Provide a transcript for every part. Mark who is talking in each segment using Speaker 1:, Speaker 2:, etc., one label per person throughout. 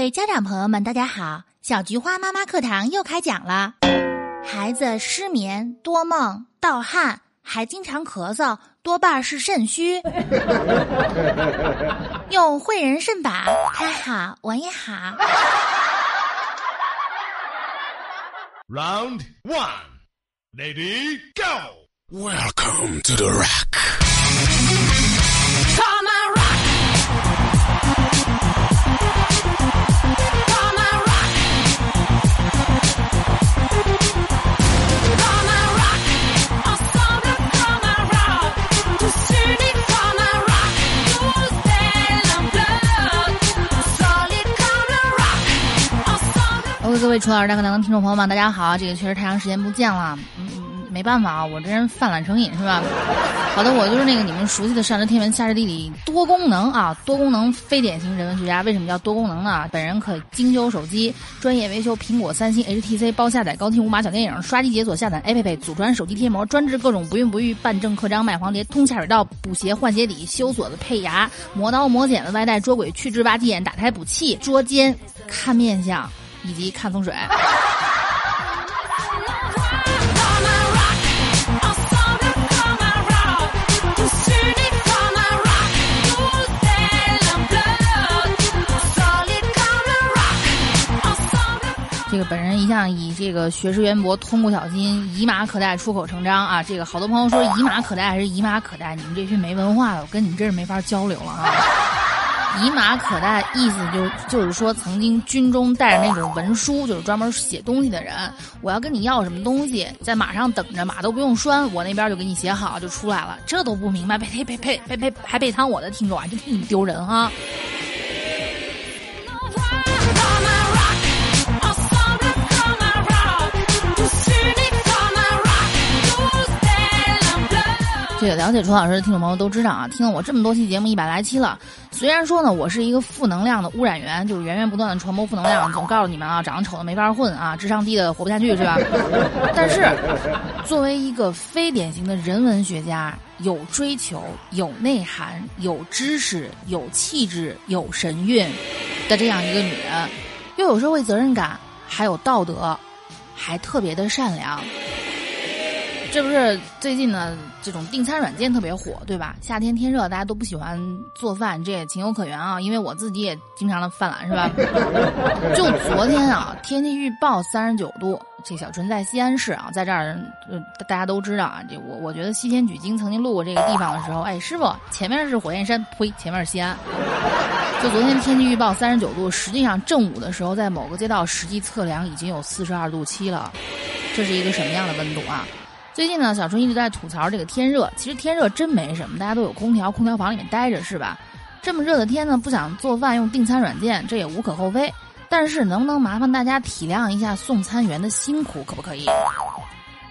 Speaker 1: 位家长朋友们，大家好！小菊花妈妈课堂又开讲了。孩子失眠、多梦、盗汗，还经常咳嗽，多半是肾虚。用汇仁肾宝，他好，我也好。
Speaker 2: Round one, lady, go.
Speaker 3: Welcome to the rock.
Speaker 1: 各位楚老师大课堂的听众朋友们，大家好！这个确实太长时间不见了，嗯，没办法啊，我这人犯懒成瘾是吧？好的，我就是那个你们熟悉的上知天文下知地理多功能啊，多功能非典型人文学家。为什么叫多功能呢？本人可精修手机，专业维修苹果、三星、HTC，包下载高清无码小电影，刷机解锁下载 APP，祖传手机贴膜，专治各种不孕不育、办证刻章、卖黄碟、通下水道、补鞋换鞋底、修锁子、配牙、磨刀磨剪子、外带捉鬼、去痣拔鸡眼、打胎补气、捉奸、看面相以及看风水。这个本人一向以这个学识渊博、通过小今、以马可待、出口成章啊！这个好多朋友说以马可待还是以马可待，你们这群没文化的，我跟你们真是没法交流了啊！以马可待意思就就是说，曾经军中带着那种文书，就是专门写东西的人。我要跟你要什么东西，在马上等着，马都不用拴，我那边就给你写好就出来了。这都不明白，呸呸呸呸呸呸，还背苍我的听众啊，就替你丢人啊！这个了解楚老师的听众朋友都知道啊，听了我这么多期节目一百来期了。虽然说呢，我是一个负能量的污染源，就是源源不断的传播负能量，总告诉你们啊，长得丑的没法混啊，智商低的活不下去是吧？但是，作为一个非典型的人文学家，有追求、有内涵、有知识、有气质、有神韵的这样一个女人，又有社会责任感，还有道德，还特别的善良。这不是最近呢，这种订餐软件特别火，对吧？夏天天热，大家都不喜欢做饭，这也情有可原啊。因为我自己也经常的犯懒，是吧？就昨天啊，天气预报三十九度，这小纯在西安市啊，在这儿，大家都知道啊。这我我觉得西天取经曾经路过这个地方的时候，哎，师傅，前面是火焰山，呸，前面是西安。就昨天天气预报三十九度，实际上正午的时候，在某个街道实际测量已经有四十二度七了，这是一个什么样的温度啊？最近呢，小春一直在吐槽这个天热。其实天热真没什么，大家都有空调，空调房里面待着是吧？这么热的天呢，不想做饭用订餐软件，这也无可厚非。但是能不能麻烦大家体谅一下送餐员的辛苦，可不可以？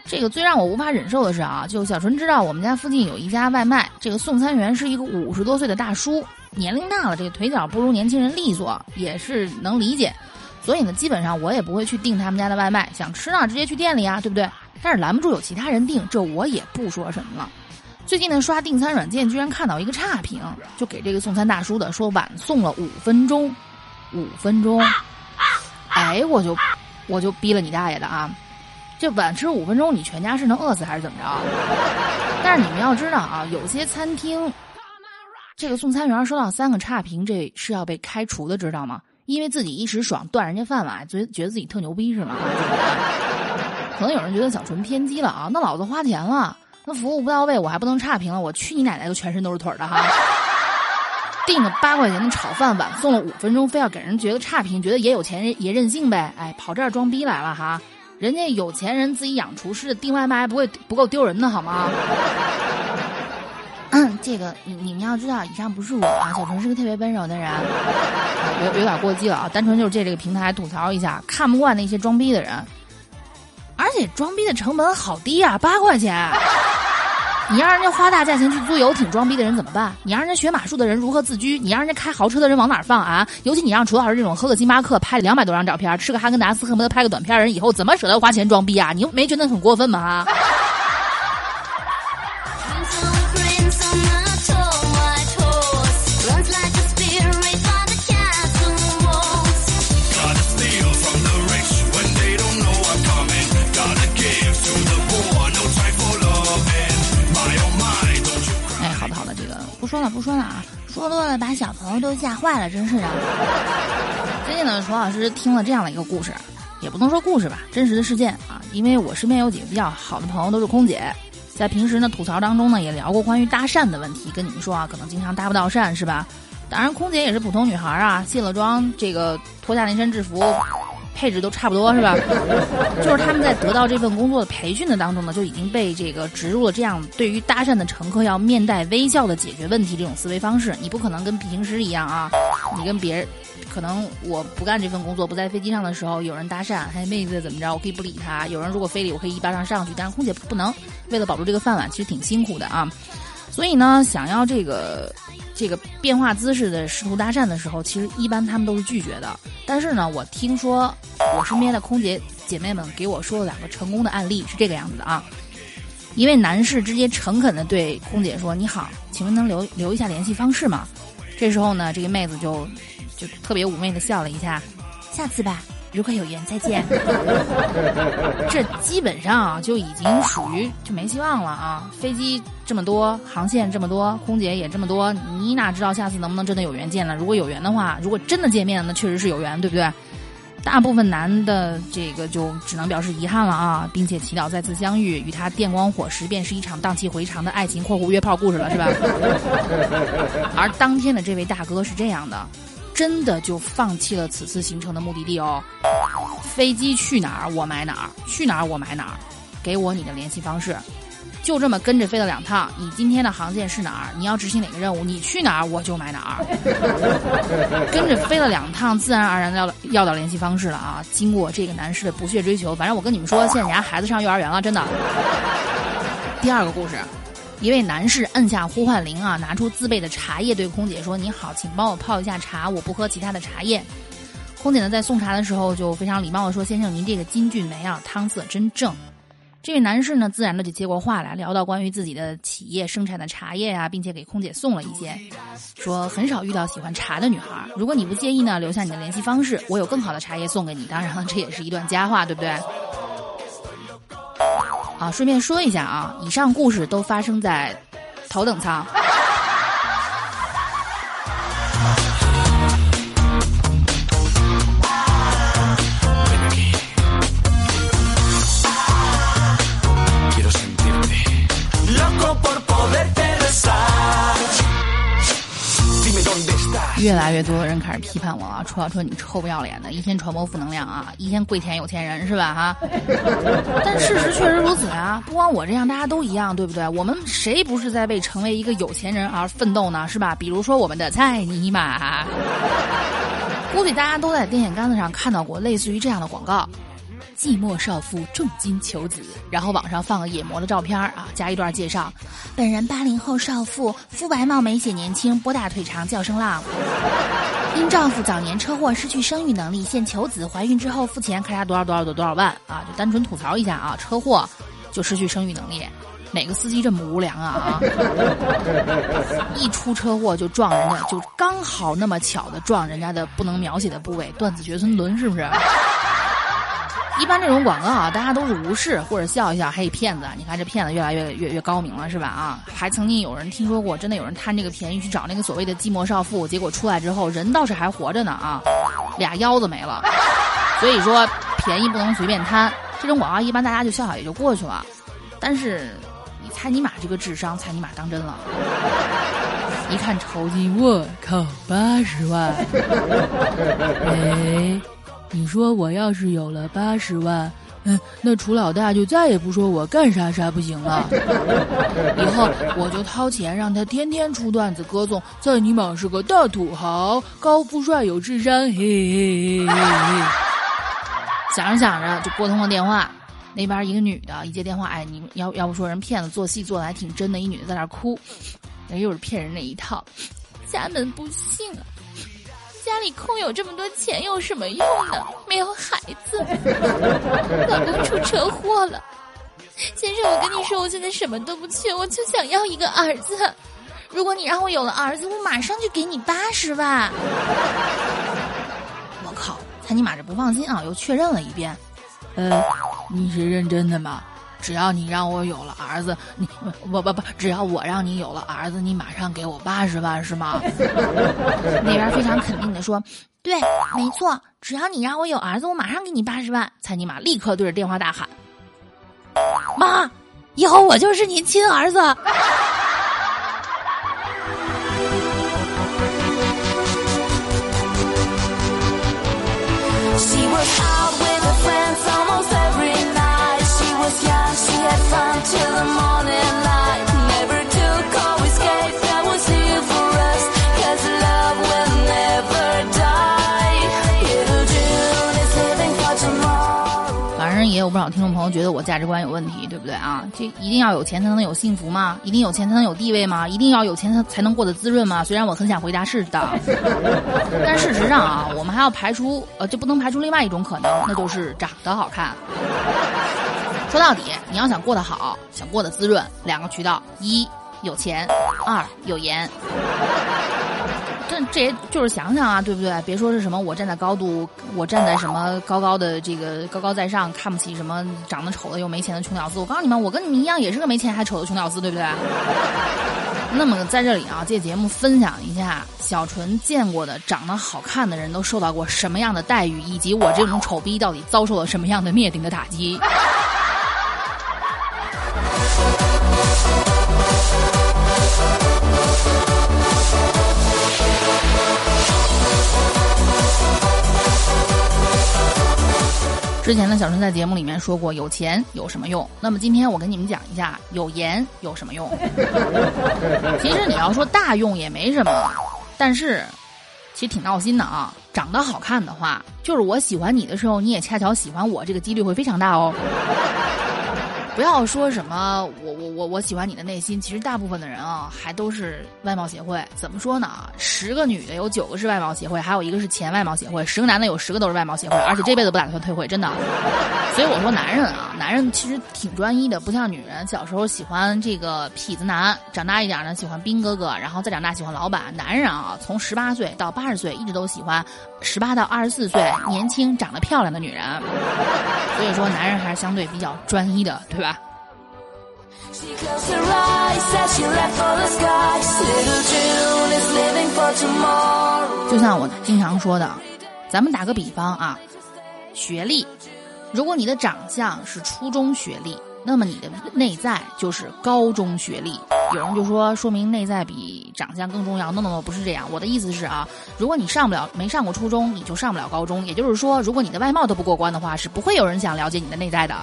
Speaker 1: 这个最让我无法忍受的是啊，就小纯知道我们家附近有一家外卖，这个送餐员是一个五十多岁的大叔，年龄大了，这个腿脚不如年轻人利索，也是能理解。所以呢，基本上我也不会去订他们家的外卖，想吃呢直接去店里啊，对不对？但是拦不住有其他人订，这我也不说什么了。最近呢，刷订餐软件居然看到一个差评，就给这个送餐大叔的说晚送了五分钟，五分钟。哎，我就我就逼了你大爷的啊！这晚吃五分钟，你全家是能饿死还是怎么着？但是你们要知道啊，有些餐厅，这个送餐员收到三个差评，这是要被开除的，知道吗？因为自己一时爽断人家饭碗，觉得觉得自己特牛逼是吗？可能有人觉得小纯偏激了啊，那老子花钱了，那服务不到位，我还不能差评了？我去你奶奶个全身都是腿儿的哈！订个八块钱的炒饭，晚送了五分钟，非要给人觉得差评，觉得也有钱人也任性呗？哎，跑这儿装逼来了哈！人家有钱人自己养厨师，订外卖还不会不够丢人的好吗？嗯，这个你你们要知道，以上不是我啊，小纯是个特别温柔的人，啊有有点过激了啊，单纯就是借这个平台吐槽一下，看不惯那些装逼的人，而这装逼的成本好低啊，八块钱。你让人家花大价钱去租游艇装逼的人怎么办？你让人家学马术的人如何自居？你让人家开豪车的人往哪儿放啊？尤其你让楚老师这种喝个星巴克拍两百多张照片，吃个哈根达斯恨不得拍个短片人，以后怎么舍得花钱装逼啊？你没觉得很过分吗？说了不说了啊，说多了把小朋友都吓坏了，真是的。最近呢，楚老师听了这样的一个故事，也不能说故事吧，真实的事件啊。因为我身边有几个比较好的朋友都是空姐，在平时呢吐槽当中呢也聊过关于搭讪的问题，跟你们说啊，可能经常搭不到讪是吧？当然，空姐也是普通女孩啊，卸了妆，这个脱下那身制服，配置都差不多 是吧？就是他们在得到这份工作的培训的当中呢，就已经被这个植入了这样对于搭讪的乘客要面带微笑的解决问题这种思维方式。你不可能跟平时一样啊，你跟别人，可能我不干这份工作，不在飞机上的时候，有人搭讪，嘿妹子怎么着，我可以不理他；有人如果非礼，我可以一巴掌上去。但是空姐不能，为了保住这个饭碗，其实挺辛苦的啊。所以呢，想要这个这个变化姿势的试图搭讪的时候，其实一般他们都是拒绝的。但是呢，我听说我身边的空姐姐妹们给我说了两个成功的案例，是这个样子的啊。一位男士直接诚恳地对空姐说：“你好，请问能留留一下联系方式吗？”这时候呢，这个妹子就就特别妩媚地笑了一下，下次吧，如果有缘再见。这基本上啊，就已经属于就没希望了啊！飞机这么多，航线这么多，空姐也这么多，你哪知道下次能不能真的有缘见呢？如果有缘的话，如果真的见面，那确实是有缘，对不对？大部分男的这个就只能表示遗憾了啊，并且祈祷再次相遇，与他电光火石，便是一场荡气回肠的爱情（括弧约炮故事）了，是吧？而当天的这位大哥是这样的，真的就放弃了此次行程的目的地哦。飞机去哪儿我买哪儿，去哪儿我买哪儿，给我你的联系方式。就这么跟着飞了两趟，你今天的航线是哪儿？你要执行哪个任务？你去哪儿我就买哪儿。跟着飞了两趟，自然而然要要到联系方式了啊！经过这个男士的不懈追求，反正我跟你们说，现在人家孩子上幼儿园了，真的。第二个故事，一位男士按下呼唤铃啊，拿出自备的茶叶，对空姐说：“你好，请帮我泡一下茶，我不喝其他的茶叶。”空姐呢在送茶的时候就非常礼貌的说：“先生，您这个金骏眉啊，汤色真正。”这位男士呢，自然的就接过话来，聊到关于自己的企业生产的茶叶呀、并且给空姐送了一些，说很少遇到喜欢茶的女孩。如果你不介意呢，留下你的联系方式，我有更好的茶叶送给你。当然了，这也是一段佳话，对不对？啊，顺便说一下啊，以上故事都发生在头等舱。越来越多的人开始批判我了，戳戳你臭不要脸的，一天传播负能量啊，一天跪舔有钱人是吧哈？但事实确实如此啊，不光我这样，大家都一样，对不对？我们谁不是在为成为一个有钱人而奋斗呢？是吧？比如说我们的蔡尼玛，估计大家都在电线杆子上看到过类似于这样的广告。寂寞少妇重金求子，然后网上放个野模的照片啊，加一段介绍：本人八零后少妇，肤白貌美显年轻，波大腿长叫声浪。因丈夫早年车祸失去生育能力，现求子，怀孕之后付钱咔嚓多少多少多多少万啊！就单纯吐槽一下啊，车祸就失去生育能力，哪个司机这么无良啊啊！一出车祸就撞人家，就刚好那么巧的撞人家的不能描写的部位，断子绝孙轮是不是？一般这种广告啊，大家都是无视或者笑一笑，嘿，骗子！你看这骗子越来越越越高明了，是吧？啊，还曾经有人听说过，真的有人贪这个便宜去找那个所谓的寂寞少妇，结果出来之后人倒是还活着呢啊，俩腰子没了。所以说便宜不能随便贪，这种广告一般大家就笑笑也就过去了。但是你猜尼玛这个智商，猜尼玛当真了？一看酬金，我靠，八十万！哎。你说我要是有了八十万，嗯，那楚老大就再也不说我干啥啥不行了。以后我就掏钱让他天天出段子歌颂在尼玛是个大土豪、高富帅、有智商。嘿嘿嘿嘿。想着想着就拨通了电话，那边一个女的，一接电话，哎，你要要不说人骗子做戏做的还挺真的，一女的在那哭，那又是骗人那一套，家门不幸啊。家里空有这么多钱有什么用呢？没有孩子，老公出车祸了。先生，我跟你说，我现在什么都不缺，我就想要一个儿子。如果你让我有了儿子，我马上就给你八十万。我靠！他尼玛这不放心啊，又确认了一遍。呃，你是认真的吗？只要你让我有了儿子，你不不不，只要我让你有了儿子，你马上给我八十万是吗？那边非常肯定的说，对，没错，只要你让我有儿子，我马上给你八十万。蔡尼玛立刻对着电话大喊：“妈，以后我就是您亲儿子。”
Speaker 4: She was
Speaker 1: 反正也有不少听众朋友觉得我价值观有问题，对不对啊？这一定要有钱才能有幸福吗？一定有钱才能有地位吗？一定要有钱才才能过得滋润吗？虽然我很想回答是的，但事实上啊，我们还要排除呃，就不能排除另外一种可能，那就是长得好看。说到底，你要想过得好，想过得滋润，两个渠道：一有钱，二有颜。这这也就是想想啊，对不对？别说是什么我站在高度，我站在什么高高的这个高高在上，看不起什么长得丑的又没钱的穷屌丝。我告诉你们，我跟你们一样，也是个没钱还丑的穷屌丝，对不对？那么在这里啊，借节目分享一下小纯见过的长得好看的人都受到过什么样的待遇，以及我这种丑逼到底遭受了什么样的灭顶的打击。之前的，小春在节目里面说过，有钱有什么用？那么今天我跟你们讲一下，有颜有什么用？其实你要说大用也没什么，但是其实挺闹心的啊。长得好看的话，就是我喜欢你的时候，你也恰巧喜欢我，这个几率会非常大哦。不要说什么我我我我喜欢你的内心，其实大部分的人啊，还都是外貌协会。怎么说呢？十个女的有九个是外貌协会，还有一个是前外貌协会；十个男的有十个都是外貌协会，而且这辈子不打算退会，真的。所以我说，男人啊，男人其实挺专一的，不像女人，小时候喜欢这个痞子男，长大一点呢喜欢兵哥哥，然后再长大喜欢老板。男人啊，从十八岁到八十岁，一直都喜欢十八到二十四岁年轻、长得漂亮的女人。所以说，男人还是相对比较专一的，对吧？就像我经常说的，咱们打个比方啊，学历，如果你的长相是初中学历，那么你的内在就是高中学历。有人就说，说明内在比长相更重要。no no no，不是这样。我的意思是啊，如果你上不了，没上过初中，你就上不了高中。也就是说，如果你的外貌都不过关的话，是不会有人想了解你的内在的。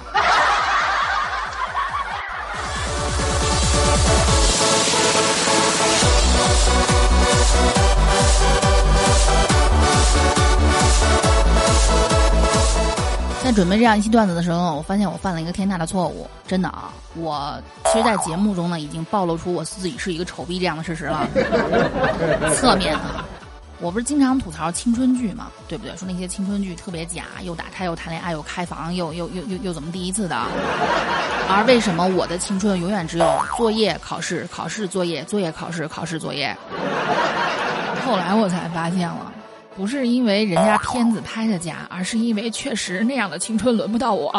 Speaker 1: 准备这样一期段子的时候，我发现我犯了一个天大的错误，真的啊！我其实，在节目中呢，已经暴露出我自己是一个丑逼这样的事实了。侧面啊，我不是经常吐槽青春剧嘛，对不对？说那些青春剧特别假，又打胎又谈恋爱又开房又又又又又怎么第一次的？而为什么我的青春永远只有作业、考试、考试、作业、作业、考试、考试、作业？后来我才发现了。不是因为人家片子拍的假，而是因为确实那样的青春轮不到我。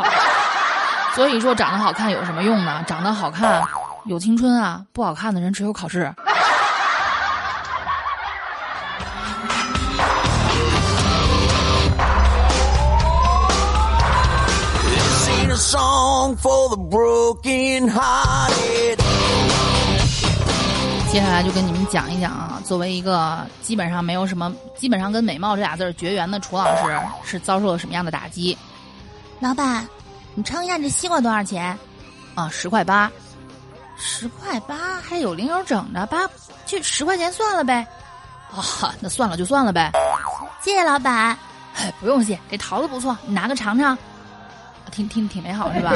Speaker 1: 所以说，长得好看有什么用呢？长得好看有青春啊，不好看的人只有考试。
Speaker 3: Song for the broken hearted.
Speaker 1: 接下来就跟你们讲一讲啊，作为一个基本上没有什么，基本上跟美貌这俩字儿绝缘的楚老师，是遭受了什么样的打击？老板，你称一下这西瓜多少钱？啊，十块八，十块八还有零有整的，八就十块钱算了呗。啊，那算了就算了呗。谢谢老板。哎，不用谢，这桃子不错，你拿个尝尝。挺挺挺美好是吧？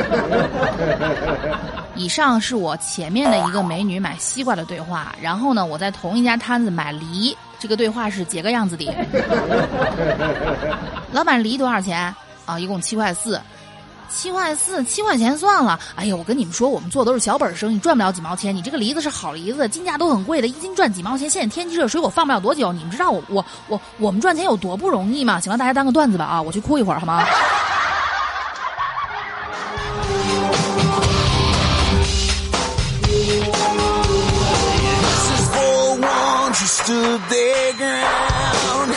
Speaker 1: 以上是我前面的一个美女买西瓜的对话，然后呢，我在同一家摊子买梨，这个对话是几个样子的。老板，梨多少钱？啊，一共七块四。七块四，七块钱算了。哎呀，我跟你们说，我们做的都是小本生意，赚不了几毛钱。你这个梨子是好梨子，金价都很贵的，一斤赚几毛钱。现在天气热，水果放不了多久。你们知道我我我我们赚钱有多不容易吗？行了，大家当个段子吧啊，我去哭一会儿好吗？the girl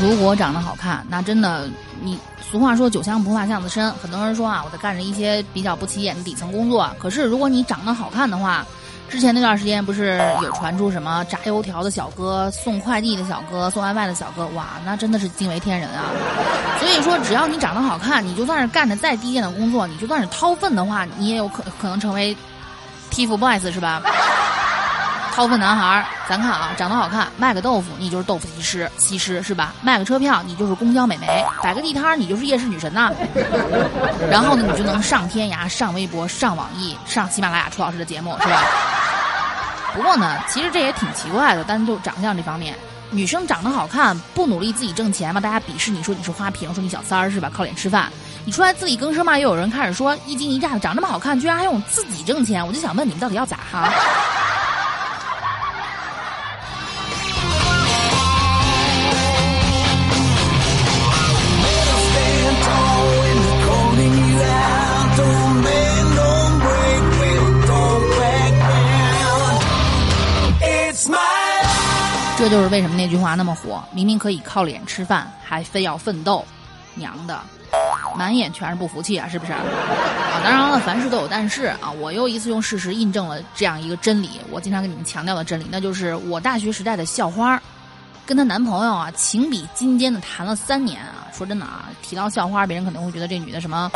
Speaker 1: 如果长得好看，那真的，你俗话说酒香不怕巷子深，很多人说啊，我在干着一些比较不起眼的底层工作，可是如果你长得好看的话。之前那段时间不是有传出什么炸油条的小哥、送快递的小哥、送外卖的小哥，哇，那真的是惊为天人啊！所以说，只要你长得好看，你就算是干的再低贱的工作，你就算是掏粪的话，你也有可可能成为 TFBOYS 是吧？掏粪男孩儿，咱看啊，长得好看，卖个豆腐，你就是豆腐西施，西施是吧？卖个车票，你就是公交美眉；摆个地摊儿，你就是夜市女神呐。然后呢，你就能上天涯、上微博、上网易、上喜马拉雅出老师的节目，是吧？不过呢，其实这也挺奇怪的，但是就长相这方面，女生长得好看，不努力自己挣钱嘛，大家鄙视你说你是花瓶，说你小三儿是吧？靠脸吃饭，你出来自力更生嘛，又有人开始说一惊一乍的，长这么好看，居然还用自己挣钱，我就想问你们到底要咋哈？就是为什么那句话那么火，明明可以靠脸吃饭，还非要奋斗，娘的，满眼全是不服气啊，是不是？啊，当然了，凡事都有但是啊，我又一次用事实印证了这样一个真理，我经常跟你们强调的真理，那就是我大学时代的校花，跟她男朋友啊情比金坚的谈了三年啊。说真的啊，提到校花，别人可能会觉得这女的什么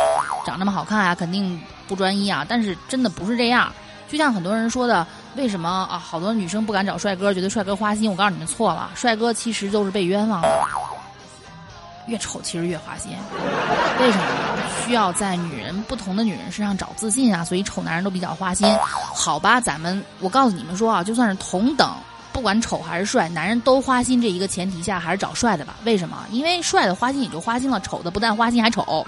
Speaker 1: 长那么好看啊，肯定不专一啊，但是真的不是这样。就像很多人说的，为什么啊好多女生不敢找帅哥，觉得帅哥花心？我告诉你们错了，帅哥其实都是被冤枉的，越丑其实越花心。为什么？需要在女人不同的女人身上找自信啊，所以丑男人都比较花心。好吧，咱们我告诉你们说啊，就算是同等。不管丑还是帅，男人都花心这一个前提下，还是找帅的吧？为什么？因为帅的花心也就花心了，丑的不但花心还丑。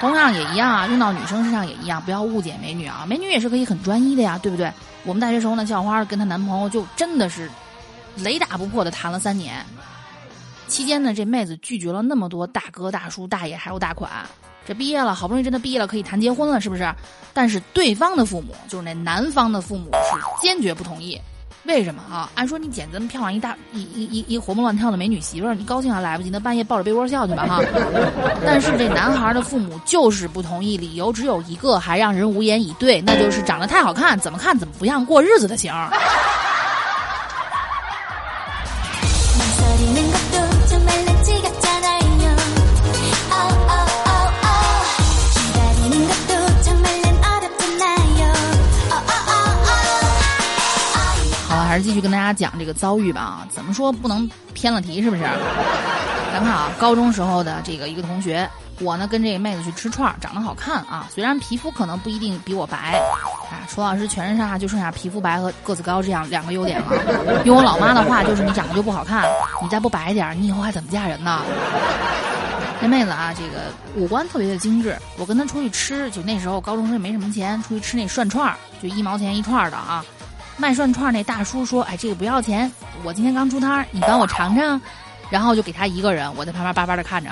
Speaker 1: 同样也一样啊，用到女生身上也一样，不要误解美女啊，美女也是可以很专一的呀，对不对？我们大学时候呢，校花跟她男朋友就真的是雷打不破的谈了三年，期间呢，这妹子拒绝了那么多大哥大叔大爷还有大款，这毕业了，好不容易真的毕业了，可以谈结婚了，是不是？但是对方的父母，就是那男方的父母是坚决不同意。为什么啊？按说你捡这么漂亮一大一一一一活蹦乱跳的美女媳妇儿，你高兴还来不及呢，半夜抱着被窝笑去吧哈。但是这男孩的父母就是不同意，理由只有一个，还让人无言以对，那就是长得太好看，怎么看怎么不像过日子的型儿。还是继续跟大家讲这个遭遇吧啊，怎么说不能偏了题是不是？咱看啊，高中时候的这个一个同学，我呢跟这个妹子去吃串儿，长得好看啊，虽然皮肤可能不一定比我白，啊，楚老师全身上下就剩下皮肤白和个子高这样两个优点了。用我老妈的话就是你长得就不好看，你再不白一点，你以后还怎么嫁人呢？那妹子啊，这个五官特别的精致。我跟她出去吃，就那时候高中生也没什么钱，出去吃那涮串儿，就一毛钱一串儿的啊。卖涮串那大叔说：“哎，这个不要钱，我今天刚出摊，你帮我尝尝。”然后就给他一个人，我在旁边巴巴的看着。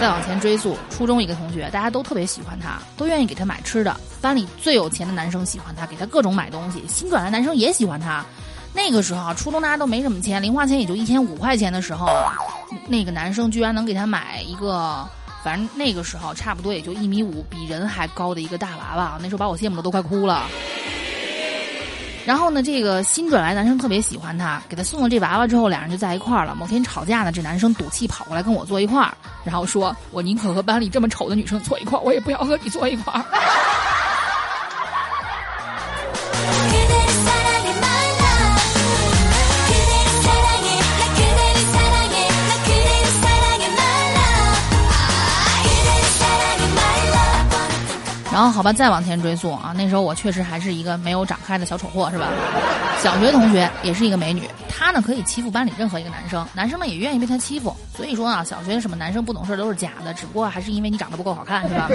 Speaker 1: 再往前追溯，初中一个同学，大家都特别喜欢他，都愿意给他买吃的。班里最有钱的男生喜欢他，给他各种买东西。新转来男生也喜欢他。那个时候，初中大家都没什么钱，零花钱也就一千五块钱的时候，那个男生居然能给他买一个，反正那个时候差不多也就一米五，比人还高的一个大娃娃。那时候把我羡慕的都快哭了。然后呢，这个新转来男生特别喜欢他，给他送了这娃娃之后，俩人就在一块儿了。某天吵架呢，这男生赌气跑过来跟我坐一块儿，然后说：“我宁可和班里这么丑的女生坐一块儿，我也不要和你坐一块儿。”然后好吧，再往前追溯啊，那时候我确实还是一个没有长开的小丑货，是吧？小学同学也是一个美女，她呢可以欺负班里任何一个男生，男生们也愿意被她欺负。所以说啊，小学什么男生不懂事都是假的，只不过还是因为你长得不够好看，是吧？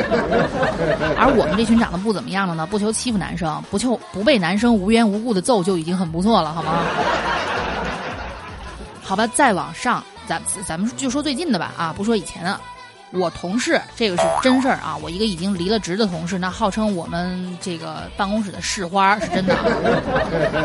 Speaker 1: 而我们这群长得不怎么样的呢，不求欺负男生，不求不被男生无缘无故的揍就已经很不错了，好吗？好吧，再往上，咱咱们就说最近的吧啊，不说以前的。我同事，这个是真事儿啊！我一个已经离了职的同事，那号称我们这个办公室的市花，是真的。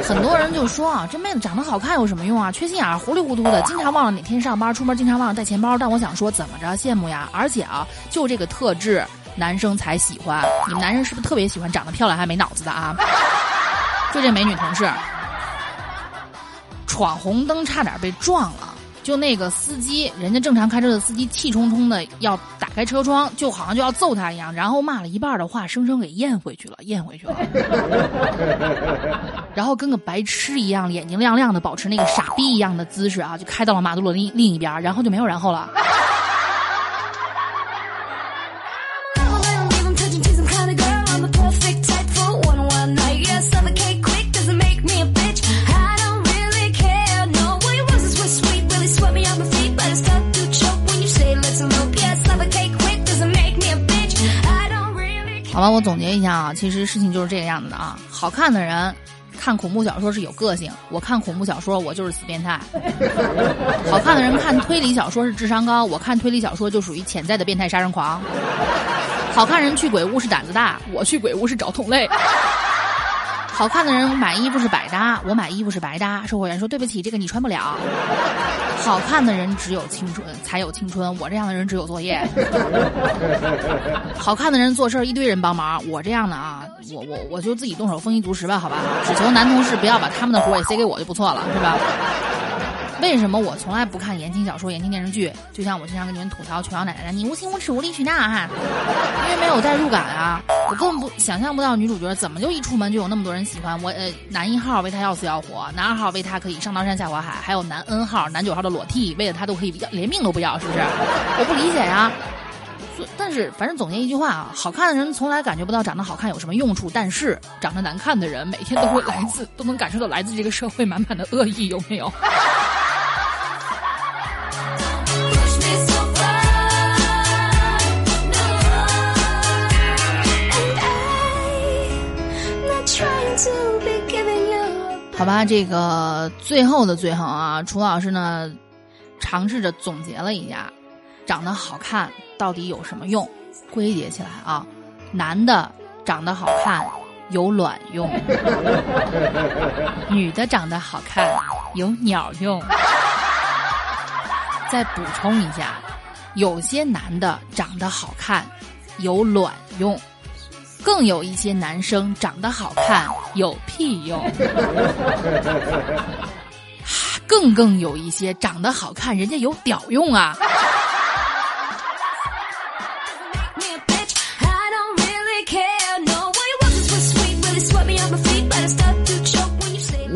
Speaker 1: 很多人就说啊，这妹子长得好看有什么用啊？缺心眼儿，糊里糊涂的，经常忘了哪天上班，出门经常忘了带钱包。但我想说，怎么着羡慕呀？而且啊，就这个特质，男生才喜欢。你们男人是不是特别喜欢长得漂亮还没脑子的啊？就这美女同事，闯红灯差点被撞了。就那个司机，人家正常开车的司机，气冲冲的要打开车窗，就好像就要揍他一样，然后骂了一半的话，生生给咽回去了，咽回去了。然后跟个白痴一样，眼睛亮亮的，保持那个傻逼一样的姿势啊，就开到了马路的另另一边，然后就没有然后了。我总结一下啊，其实事情就是这个样子的啊。好看的人看恐怖小说是有个性，我看恐怖小说我就是死变态。好看的人看推理小说是智商高，我看推理小说就属于潜在的变态杀人狂。好看人去鬼屋是胆子大，我去鬼屋是找同类。好看的人买衣服是百搭，我买衣服是白搭。售货员说对不起，这个你穿不了。好看的人只有青春，才有青春。我这样的人只有作业。好看的人做事儿一堆人帮忙，我这样的啊，我我我就自己动手丰衣足食吧，好吧。只求男同事不要把他们的活也塞给我就不错了，是吧？为什么我从来不看言情小说、言情电视剧？就像我经常跟你们吐槽琼瑶奶奶“你无情无耻无理取闹”哈，因为没有代入感啊，我根本不想象不到女主角怎么就一出门就有那么多人喜欢我。呃，男一号为她要死要活，男二号为她可以上刀山下火海，还有男 N 号、男九号的裸替，为了她都可以要连命都不要，是不是？我不理解呀。所但是，反正总结一句话啊，好看的人从来感觉不到长得好看有什么用处，但是长得难看的人每天都会来自都能感受到来自这个社会满满的恶意，有没有？好吧，这个最后的最后啊，楚老师呢，尝试着总结了一下，长得好看到底有什么用？归结起来啊，男的长得好看有卵用，女的长得好看有鸟用。再补充一下，有些男的长得好看有卵用。更有一些男生长得好看有屁用？更更有一些长得好看，人家有屌用啊！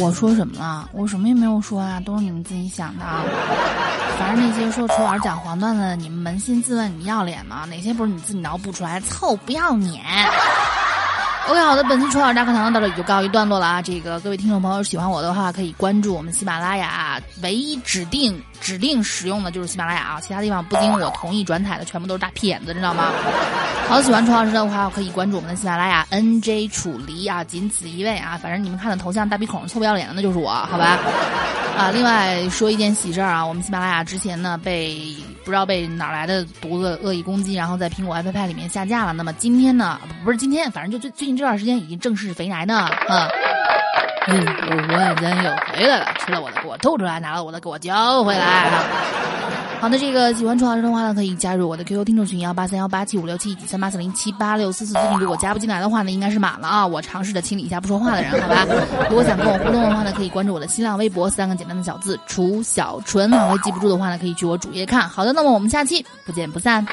Speaker 1: 我说什么了？我什么也没有说啊，都是你们自己想的。啊。反正那些说楚老师讲黄段子的，你们扪心自问，你要脸吗？哪些不是你自己脑补出来？凑，不要脸。！OK，好的，本期楚老师大课堂到这里就告一段落了啊。这个各位听众朋友喜欢我的话，可以关注我们喜马拉雅，唯一指定指定使用的就是喜马拉雅啊，其他地方不经我同意转载的全部都是大屁眼子，知道吗？好，喜欢楚老师的话，可以关注我们的喜马拉雅 NJ 楚离啊，仅此一位啊。反正你们看的头像大鼻孔臭不要脸的那就是我，好吧？啊，另外说一件喜事儿啊，我们喜马拉雅之前呢被不知道被哪来的犊子恶意攻击，然后在苹果 iPad 里面下架了。那么今天呢，不是今天，反正就最最近这段时间已经正式肥来呢，啊。嗯，我我真又回来了，吃了我的给我吐出来，拿了我的给我交回来。啊好的，这个喜欢楚老师的话呢，可以加入我的 QQ 听众群幺八三幺八七五六七以及三八四零七八六四四。最近如果加不进来的话呢，应该是满了啊。我尝试着清理一下不说话的人，好吧？如果想跟我互动的话呢，可以关注我的新浪微博三个简单的小字楚小纯。好，会记不住的话呢，可以去我主页看。好的，那么我们下期不见不散。